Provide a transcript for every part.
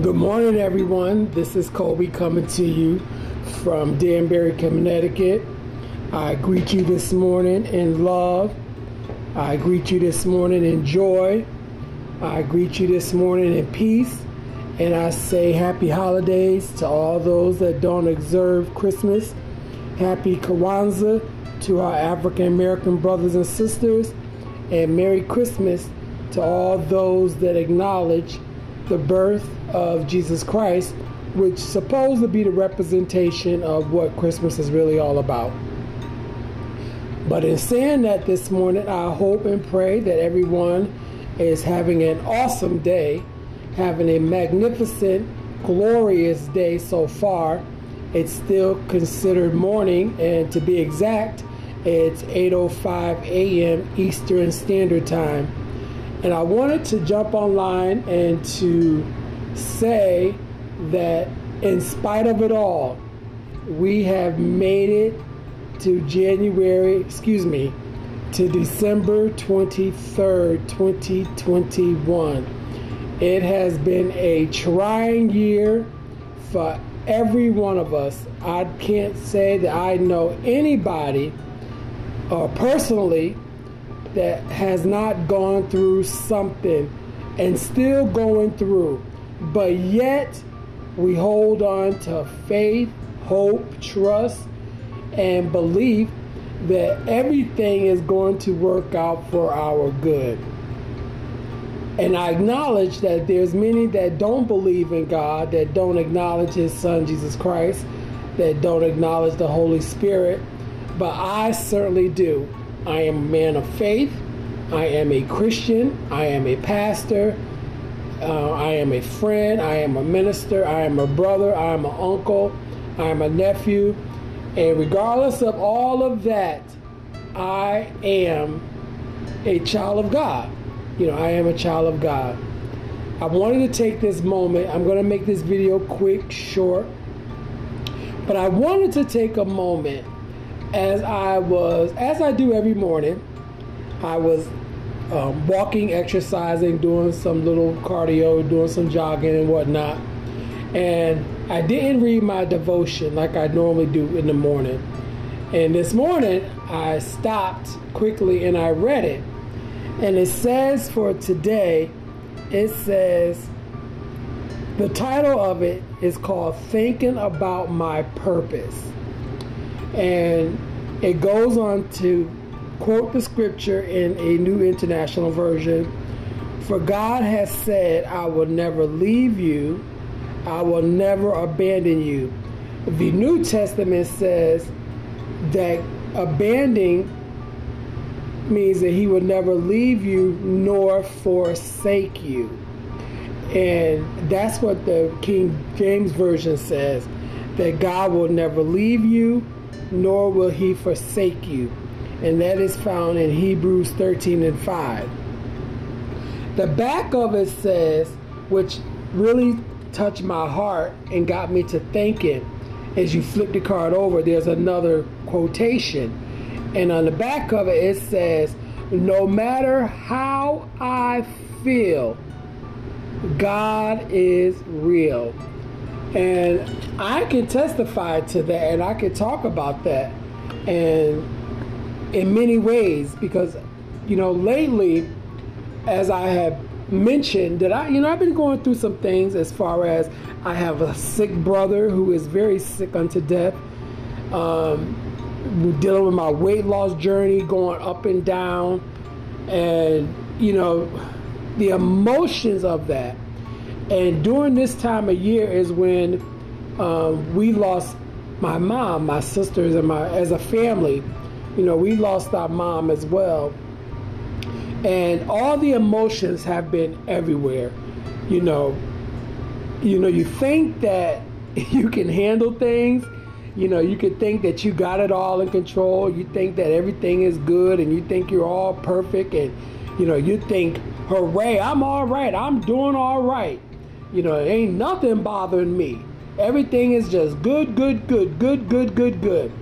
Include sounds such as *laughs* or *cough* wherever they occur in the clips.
Good morning, everyone. This is Colby coming to you from Danbury, Connecticut. I greet you this morning in love. I greet you this morning in joy. I greet you this morning in peace. And I say happy holidays to all those that don't observe Christmas. Happy Kwanzaa to our African American brothers and sisters. And Merry Christmas to all those that acknowledge the birth of Jesus Christ, which supposed to be the representation of what Christmas is really all about. But in saying that this morning, I hope and pray that everyone is having an awesome day, having a magnificent, glorious day so far. It's still considered morning, and to be exact, it's 8:05 a.m. Eastern Standard Time. And I wanted to jump online and to say that in spite of it all, we have made it to January, excuse me, to December 23rd, 2021. It has been a trying year for every one of us. I can't say that I know anybody uh, personally that has not gone through something and still going through, but yet we hold on to faith, hope, trust, and belief that everything is going to work out for our good. And I acknowledge that there's many that don't believe in God, that don't acknowledge his son Jesus Christ, that don't acknowledge the Holy Spirit, but I certainly do. I am a man of faith. I am a Christian. I am a pastor. Uh, I am a friend. I am a minister. I am a brother. I am an uncle. I am a nephew. And regardless of all of that, I am a child of God. You know, I am a child of God. I wanted to take this moment. I'm going to make this video quick, short. But I wanted to take a moment as I was, as I do every morning, I was um, walking, exercising, doing some little cardio, doing some jogging and whatnot. And I didn't read my devotion like I normally do in the morning. And this morning, I stopped quickly and I read it. And it says for today, it says, the title of it is called Thinking About My Purpose. And it goes on to quote the scripture in a New International Version For God has said, I will never leave you, I will never abandon you. The New Testament says that abandoning means that he will never leave you nor forsake you. And that's what the King James Version says that God will never leave you nor will he forsake you. And that is found in Hebrews 13 and 5. The back of it says, which really touched my heart and got me to thinking, as you flip the card over, there's another quotation. And on the back of it, it says, No matter how I feel, God is real. And I can testify to that and I can talk about that and in many ways because you know lately as I have mentioned that I you know I've been going through some things as far as I have a sick brother who is very sick unto death. Um, dealing with my weight loss journey going up and down and you know the emotions of that and during this time of year is when um, we lost my mom, my sisters, and my as a family. You know, we lost our mom as well. And all the emotions have been everywhere. You know, you know, you think that *laughs* you can handle things. You know, you could think that you got it all in control. You think that everything is good and you think you're all perfect and you know, you think, hooray, I'm all right. I'm doing all right. You know, ain't nothing bothering me. Everything is just good, good, good, good, good, good, good.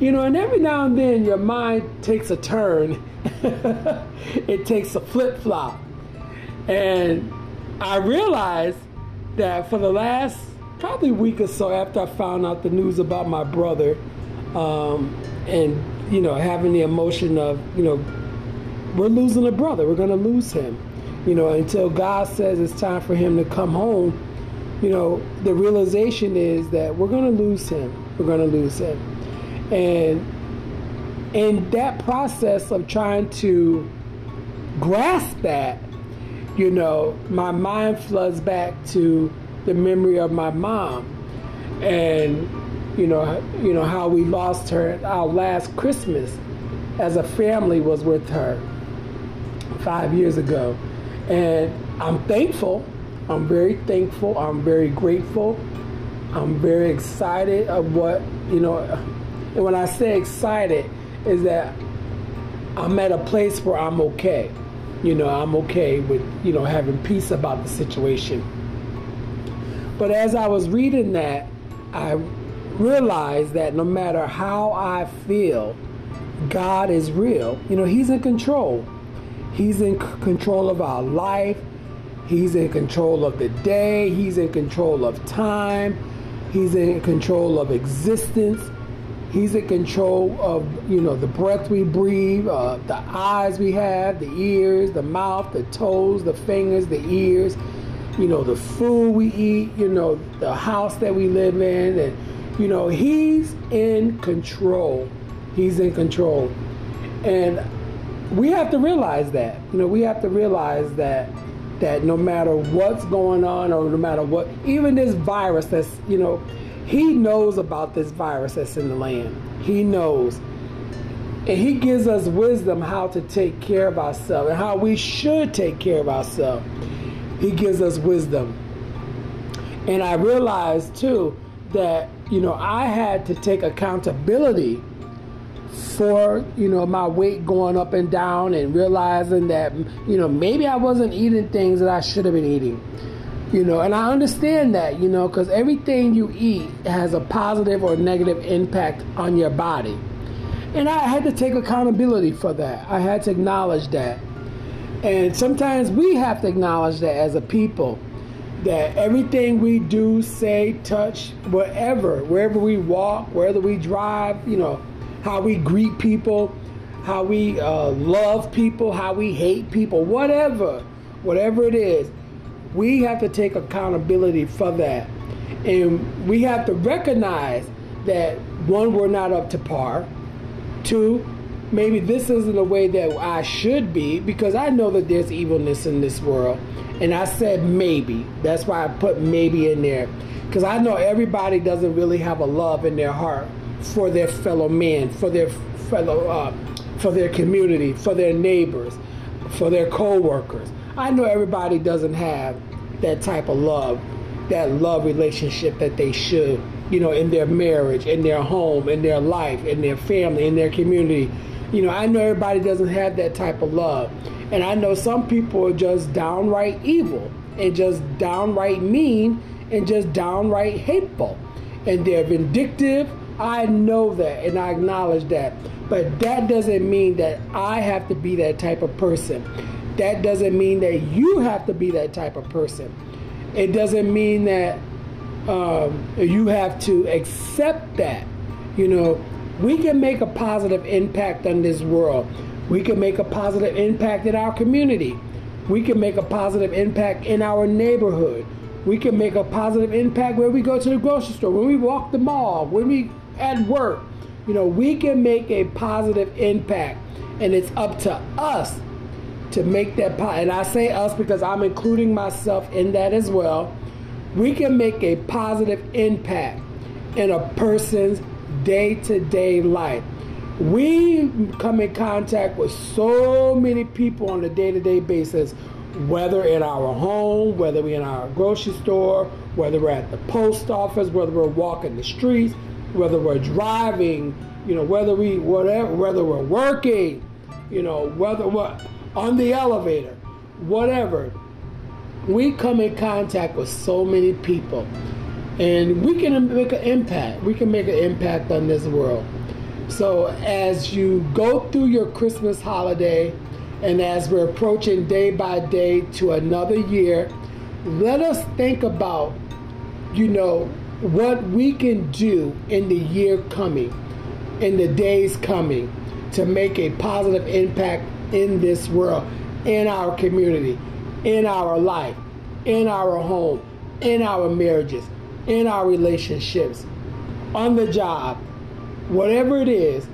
You know, and every now and then your mind takes a turn. *laughs* it takes a flip flop. And I realize that for the last probably week or so after I found out the news about my brother, um, and you know having the emotion of you know we're losing a brother, we're gonna lose him, you know until God says it's time for him to come home. You know the realization is that we're gonna lose him, we're gonna lose him, and in that process of trying to grasp that, you know, my mind floods back to the memory of my mom. And you know you know how we lost her our last christmas as a family was with her five years ago and i'm thankful. I'm very thankful. I'm very grateful. I'm very excited of what you know and when i say excited is that i'm at a place where i'm okay. You know i'm okay with you know having peace about the situation. But as I was reading that, I realized that no matter how I feel, God is real. You know, He's in control. He's in control of our life. He's in control of the day. He's in control of time. He's in control of existence. He's in control of you know the breath we breathe, uh, the eyes we have, the ears, the mouth, the toes, the fingers, the ears you know, the food we eat, you know, the house that we live in. And, you know, he's in control. He's in control. And we have to realize that. You know, we have to realize that that no matter what's going on or no matter what even this virus that's you know he knows about this virus that's in the land he knows and he gives us wisdom how to take care of ourselves and how we should take care of ourselves he gives us wisdom. And I realized too that, you know, I had to take accountability for, you know, my weight going up and down and realizing that, you know, maybe I wasn't eating things that I should have been eating. You know, and I understand that, you know, because everything you eat has a positive or negative impact on your body. And I had to take accountability for that. I had to acknowledge that. And sometimes we have to acknowledge that as a people, that everything we do, say, touch, whatever, wherever we walk, wherever we drive, you know, how we greet people, how we uh, love people, how we hate people, whatever, whatever it is, we have to take accountability for that. And we have to recognize that one, we're not up to par. Two, maybe this isn't the way that I should be because I know that there's evilness in this world. And I said maybe. That's why I put maybe in there. Because I know everybody doesn't really have a love in their heart for their fellow men, for their fellow, uh, for their community, for their neighbors, for their co-workers. I know everybody doesn't have that type of love, that love relationship that they should, you know, in their marriage, in their home, in their life, in their family, in their community. You know, I know everybody doesn't have that type of love. And I know some people are just downright evil and just downright mean and just downright hateful. And they're vindictive. I know that and I acknowledge that. But that doesn't mean that I have to be that type of person. That doesn't mean that you have to be that type of person. It doesn't mean that um, you have to accept that. You know, we can make a positive impact on this world. We can make a positive impact in our community. We can make a positive impact in our neighborhood. We can make a positive impact where we go to the grocery store, when we walk the mall, when we at work. You know, we can make a positive impact, and it's up to us to make that. And I say us because I'm including myself in that as well. We can make a positive impact in a person's day to day life. We come in contact with so many people on a day to day basis, whether in our home, whether we're in our grocery store, whether we're at the post office, whether we're walking the streets, whether we're driving, you know, whether we whatever, whether we're working, you know, whether we're on the elevator, whatever. We come in contact with so many people and we can make an impact. We can make an impact on this world. So as you go through your Christmas holiday, and as we're approaching day by day to another year, let us think about, you know, what we can do in the year coming, in the days coming, to make a positive impact in this world, in our community, in our life, in our home, in our marriages, in our relationships, on the job, whatever it is,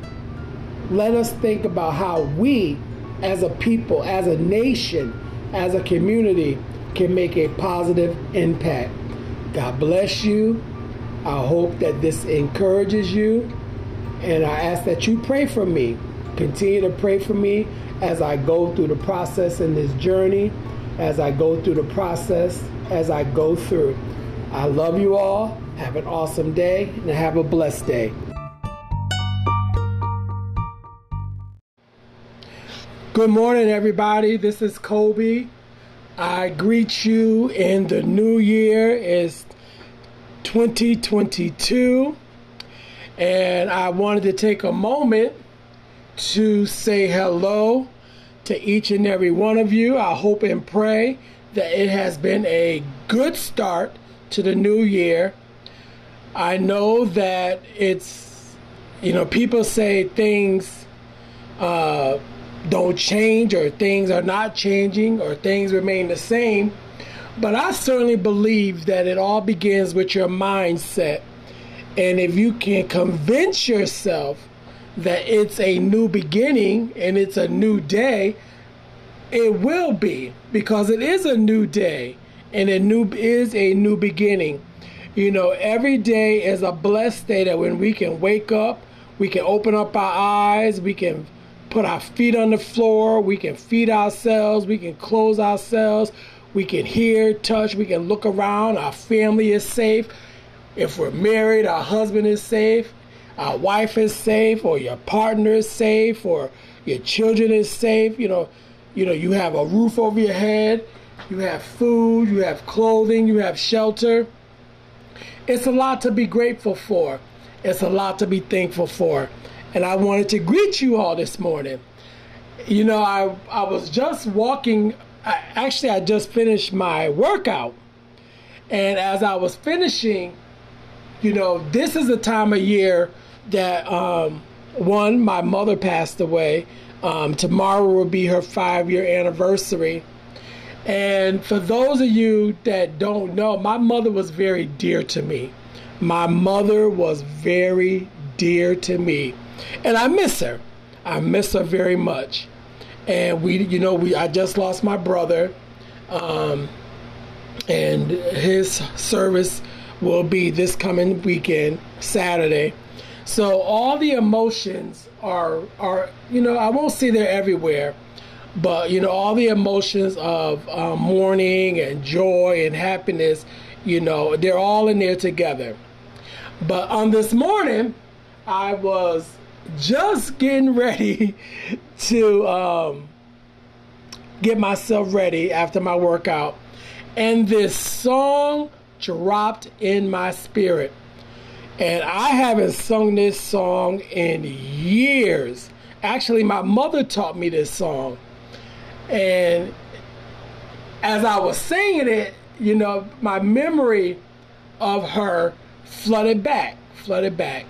let us think about how we, as a people, as a nation, as a community, can make a positive impact. God bless you. I hope that this encourages you. And I ask that you pray for me. Continue to pray for me as I go through the process in this journey, as I go through the process, as I go through. I love you all. Have an awesome day and have a blessed day. Good morning, everybody. This is Kobe. I greet you in the new year. It's 2022. And I wanted to take a moment to say hello to each and every one of you. I hope and pray that it has been a good start to the new year. I know that it's, you know, people say things uh, don't change or things are not changing or things remain the same. But I certainly believe that it all begins with your mindset. And if you can convince yourself that it's a new beginning and it's a new day, it will be because it is a new day and a new is a new beginning. You know, every day is a blessed day that when we can wake up, we can open up our eyes, we can put our feet on the floor, we can feed ourselves, we can close ourselves, we can hear, touch, we can look around, our family is safe. If we're married, our husband is safe, our wife is safe, or your partner is safe, or your children is safe. You know, you know, you have a roof over your head, you have food, you have clothing, you have shelter. It's a lot to be grateful for. It's a lot to be thankful for and I wanted to greet you all this morning. You know, I I was just walking. I, actually, I just finished my workout, and as I was finishing, you know, this is the time of year that um, one, my mother passed away. Um, tomorrow will be her five year anniversary. And for those of you that don't know, my mother was very dear to me. My mother was very dear to me and I miss her. I miss her very much. And we, you know, we I just lost my brother, um, and his service will be this coming weekend, Saturday. So all the emotions are are you know I won't say they're everywhere, but you know all the emotions of um, mourning and joy and happiness, you know they're all in there together. But on this morning, I was just getting *laughs* ready to um, get myself ready after my workout, and this song dropped in my spirit. And I haven't sung this song in years. Actually, my mother taught me this song. And as I was singing it, you know, my memory of her flooded back, flooded back.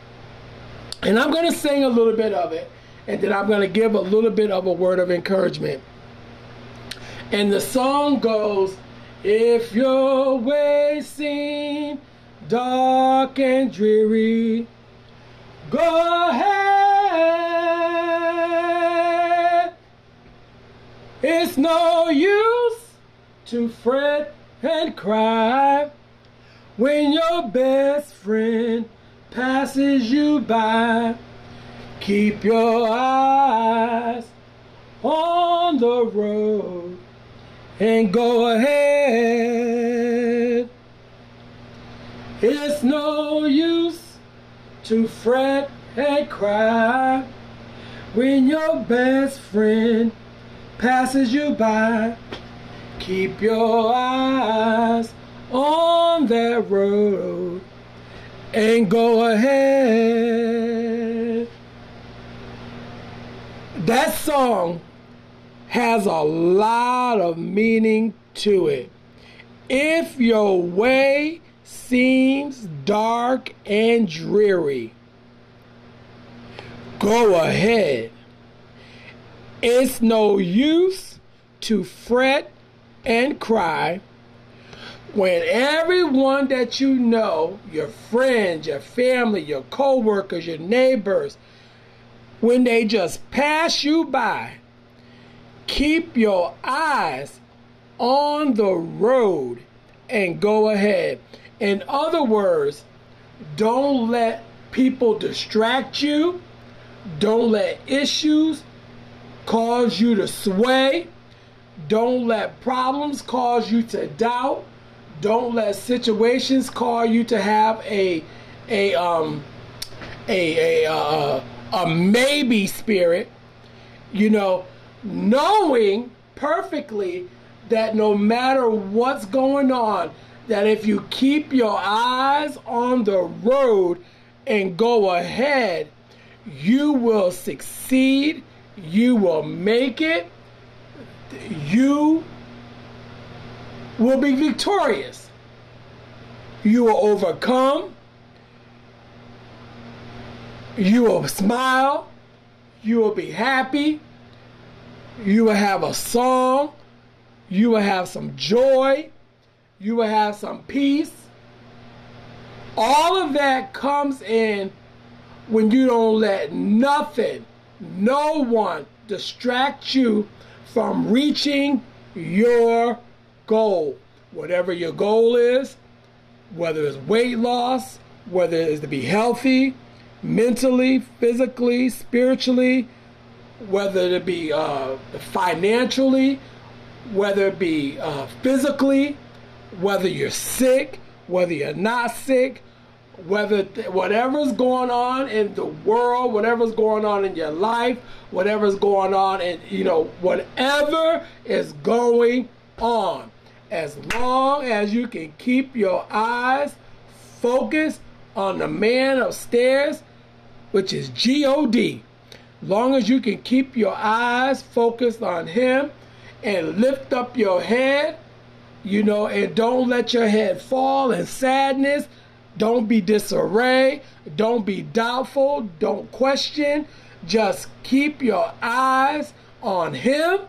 And I'm going to sing a little bit of it, and then I'm going to give a little bit of a word of encouragement. And the song goes, If your way seem dark and dreary, go ahead. It's no use to fret and cry when your best friend passes you by. Keep your eyes on the road and go ahead. It's no use to fret and cry when your best friend passes you by. Keep your eyes on that road and go ahead. That song has a lot of meaning to it. If your way seems dark and dreary, go ahead. It's no use to fret and cry when everyone that you know, your friends, your family, your co-workers, your neighbors, when they just pass you by, keep your eyes on the road and go ahead. In other words, don't let people distract you. Don't let issues cause you to sway. Don't let problems cause you to doubt. Don't let situations cause you to have a a um a a uh, a maybe spirit. You know, knowing perfectly that no matter what's going on, that if you keep your eyes on the road and go ahead, you will succeed, you will make it, you will be victorious. You will overcome. You will smile. You will be happy. You will have a song. You will have some joy. You will have some peace. All of that comes in when you don't let nothing, no one distract you from reaching your goal. Whatever your goal is, whether it's weight loss, whether it's to be healthy, mentally, physically, spiritually, whether it be uh, financially, whether it be uh, physically, whether you're sick, whether you're not sick, whether th- whatever's going on in the world, whatever's going on in your life, whatever's going on, and you know, whatever is going on, as long as you can keep your eyes focused on the man upstairs, which is G-O-D, long as you can keep your eyes focused on him and lift up your head, you know, and don't let your head fall in sadness. Don't be disarray. Don't be doubtful. Don't question. Just keep your eyes on him.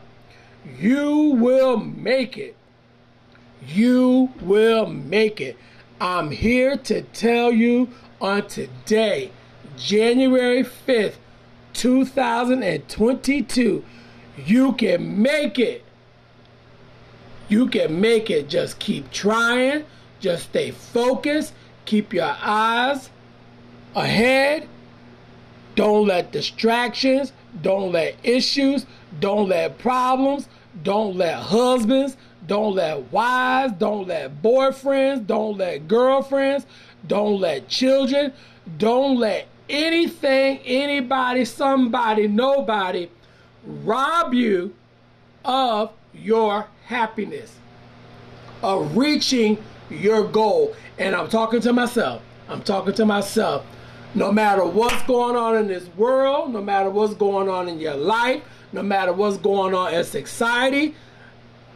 You will make it. You will make it. I'm here to tell you on today, January 5th, 2022, you can make it. You can make it. Just keep trying. Just stay focused. Keep your eyes ahead. Don't let distractions, don't let issues, don't let problems, don't let husbands, don't let wives, don't let boyfriends, don't let girlfriends, don't let children, don't let anything, anybody, somebody, nobody rob you of your happiness, of reaching your goal. And I'm talking to myself. I'm talking to myself. No matter what's going on in this world, no matter what's going on in your life, no matter what's going on in society,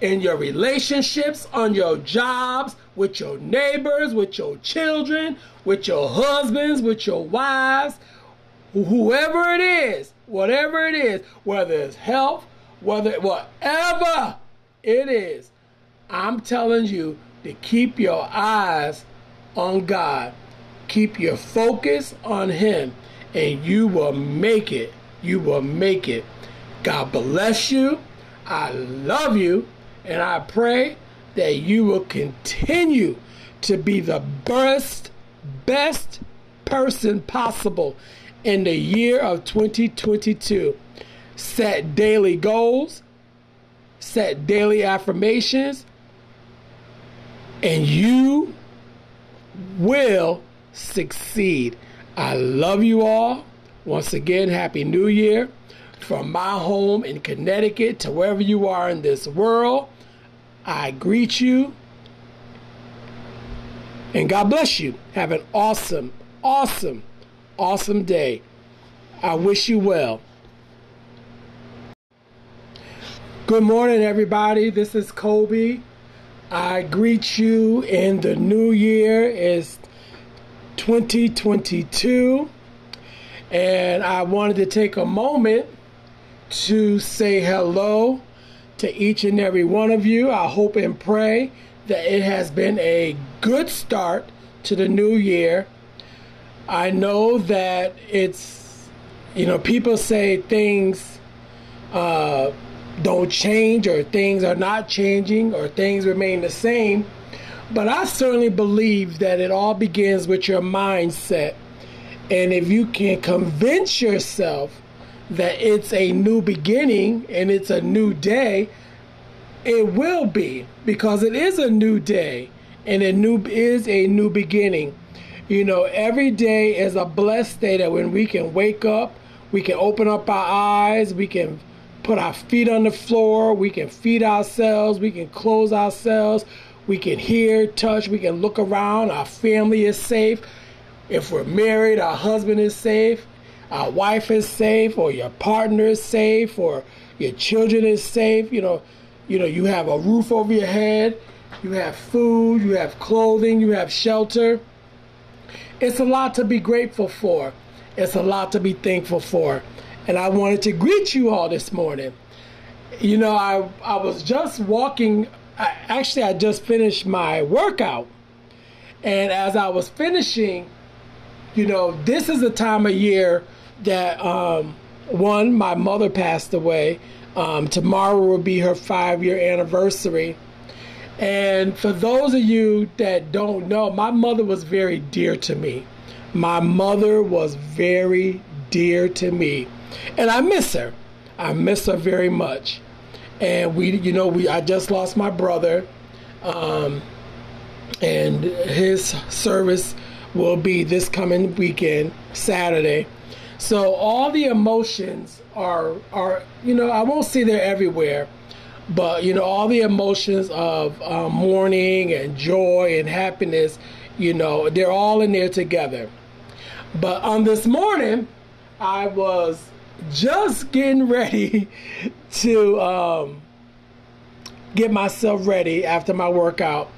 in your relationships, on your jobs, with your neighbors, with your children, with your husbands, with your wives, whoever it is, whatever it is, whether it's health, whether whatever it is, I'm telling you to keep your eyes on God. Keep your focus on Him, and you will make it. You will make it. God bless you. I love you, and I pray that you will continue to be the best, best person possible in the year of 2022. Set daily goals, set daily affirmations, and you will succeed. I love you all. Once again, Happy New Year. From my home in Connecticut to wherever you are in this world, I greet you. And God bless you. Have an awesome, awesome, awesome day. I wish you well. Good morning, everybody. This is Kobe I greet you in the new year. It's 2022. And I wanted to take a moment to say hello to each and every one of you. I hope and pray that it has been a good start to the new year. I know that it's, you know, people say things uh, don't change or things are not changing or things remain the same. But I certainly believe that it all begins with your mindset. And if you can convince yourself that it's a new beginning and it's a new day, it will be because it is a new day and a new is a new beginning. You know, every day is a blessed day that when we can wake up, we can open up our eyes, we can put our feet on the floor, we can feed ourselves, we can close ourselves, we can hear, touch, we can look around, our family is safe. If we're married, our husband is safe, our wife is safe, or your partner is safe, or your children is safe. You know, you know, you have a roof over your head, you have food, you have clothing, you have shelter. It's a lot to be grateful for. It's a lot to be thankful for. And I wanted to greet you all this morning. You know, I I was just walking I, actually I just finished my workout. And as I was finishing, you know, this is the time of year that um, one, my mother passed away. Um, tomorrow will be her five year anniversary. And for those of you that don't know, my mother was very dear to me. My mother was very dear to me. And I miss her. I miss her very much. And we, you know, we I just lost my brother. Um, and his service will be this coming weekend, Saturday. So all the emotions are are you know I won't say they're everywhere, but you know all the emotions of um, mourning and joy and happiness, you know they're all in there together. But on this morning, I was just getting ready *laughs* to um, get myself ready after my workout,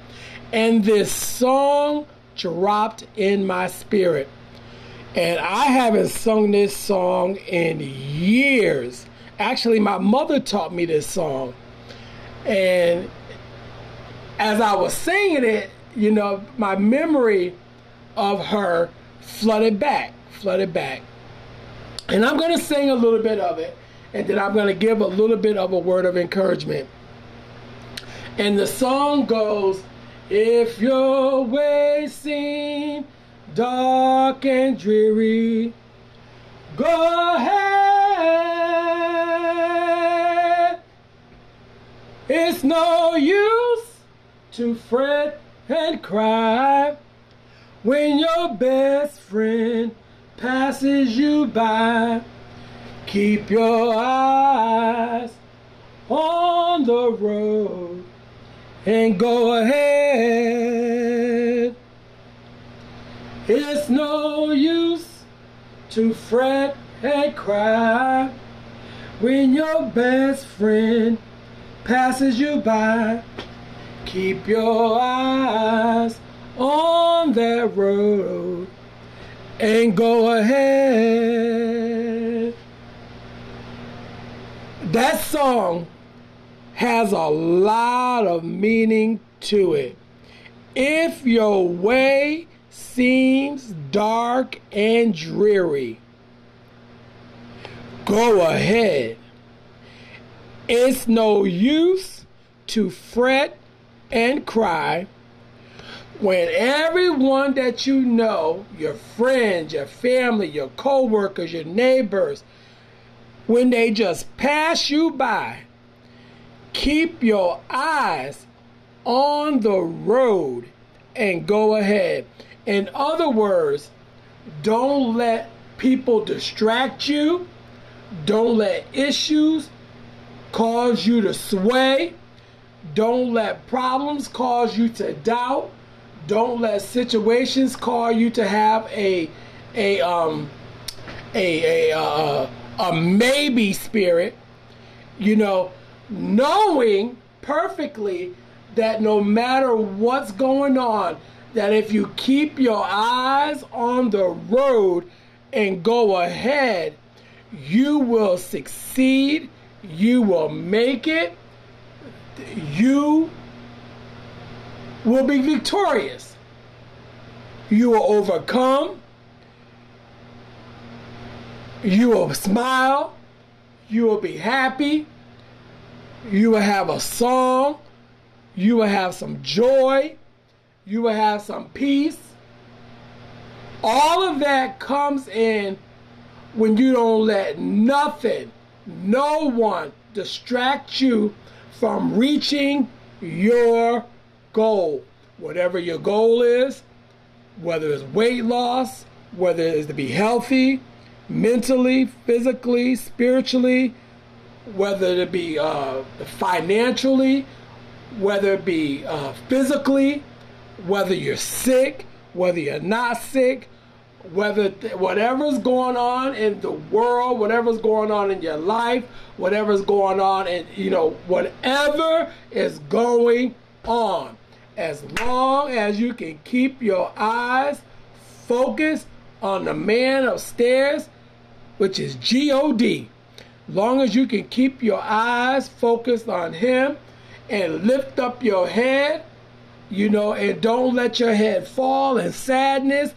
and this song dropped in my spirit. And I haven't sung this song in years. Actually, my mother taught me this song. And as I was singing it, you know, my memory of her flooded back, flooded back. And I'm going to sing a little bit of it, and then I'm going to give a little bit of a word of encouragement. And the song goes, If your way seems dark and dreary, go ahead. It's no use to fret and cry when your best friend passes you by. Keep your eyes on the road and go ahead. It's no use to fret and cry when your best friend passes you by. Keep your eyes on that road and go ahead. That song has a lot of meaning to it. If your way seems dark and dreary, go ahead. It's no use to fret and cry when everyone that you know, your friends, your family, your co-workers, your neighbors, when they just pass you by, keep your eyes on the road and go ahead. In other words, don't let people distract you. Don't let issues cause you to sway. Don't let problems cause you to doubt. Don't let situations cause you to have a a um a a uh, a maybe spirit. You know, knowing perfectly that no matter what's going on, that if you keep your eyes on the road and go ahead, you will succeed, you will make it, you will be victorious. You will overcome, you will smile, you will be happy, you will have a song, you will have some joy, you will have some peace. All of that comes in when you don't let nothing, no one distract you from reaching your goal. Whatever your goal is, whether it's weight loss, whether it's to be healthy, mentally, physically, spiritually, whether it be uh, financially, whether it be uh, physically, whether you're sick, whether you're not sick, whether th- whatever's going on in the world, whatever's going on in your life, whatever's going on, and you know, whatever is going on, as long as you can keep your eyes focused on the man upstairs, which is God, long as you can keep your eyes focused on him and lift up your head, you know, and don't let your head fall in sadness.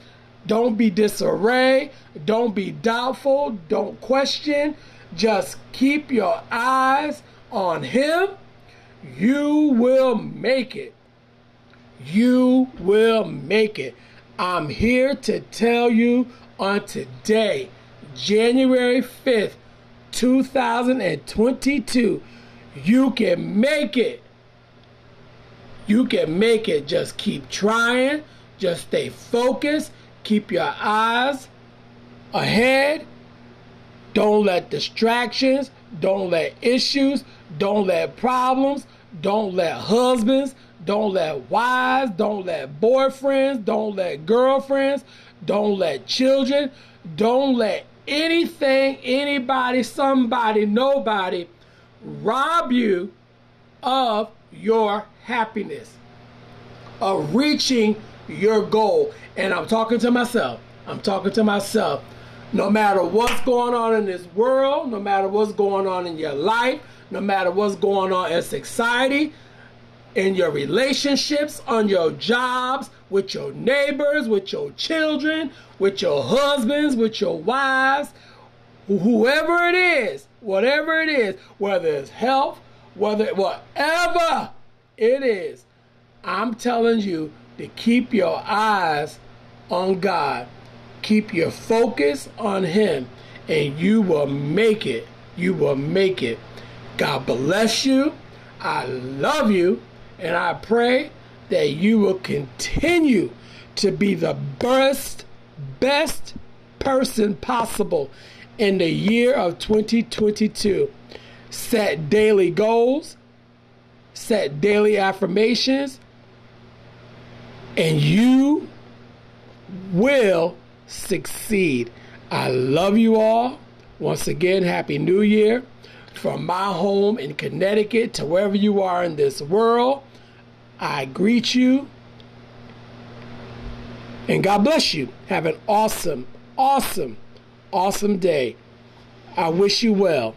Don't be disarray. Don't be doubtful. Don't question. Just keep your eyes on him. You will make it. You will make it. I'm here to tell you on today, January 5th, 2022, you can make it. You can make it. Just keep trying. Just stay focused. Keep your eyes ahead. Don't let distractions, don't let issues, don't let problems, don't let husbands, don't let wives, don't let boyfriends, don't let girlfriends, don't let children, don't let anything, anybody, somebody, nobody rob you of your happiness, of reaching your goal. And I'm talking to myself. I'm talking to myself. No matter what's going on in this world, no matter what's going on in your life, no matter what's going on in society, in your relationships, on your jobs, with your neighbors, with your children, with your husbands, with your wives, whoever it is, whatever it is, whether it's health, whether whatever it is, I'm telling you to keep your eyes on God. Keep your focus on Him, and you will make it. You will make it. God bless you. I love you, and I pray that you will continue to be the best, best person possible in the year of 2022. Set daily goals, set daily affirmations, and you will succeed. I love you all. Once again, Happy New Year. From my home in Connecticut to wherever you are in this world, I greet you. And God bless you. Have an awesome, awesome, awesome day. I wish you well.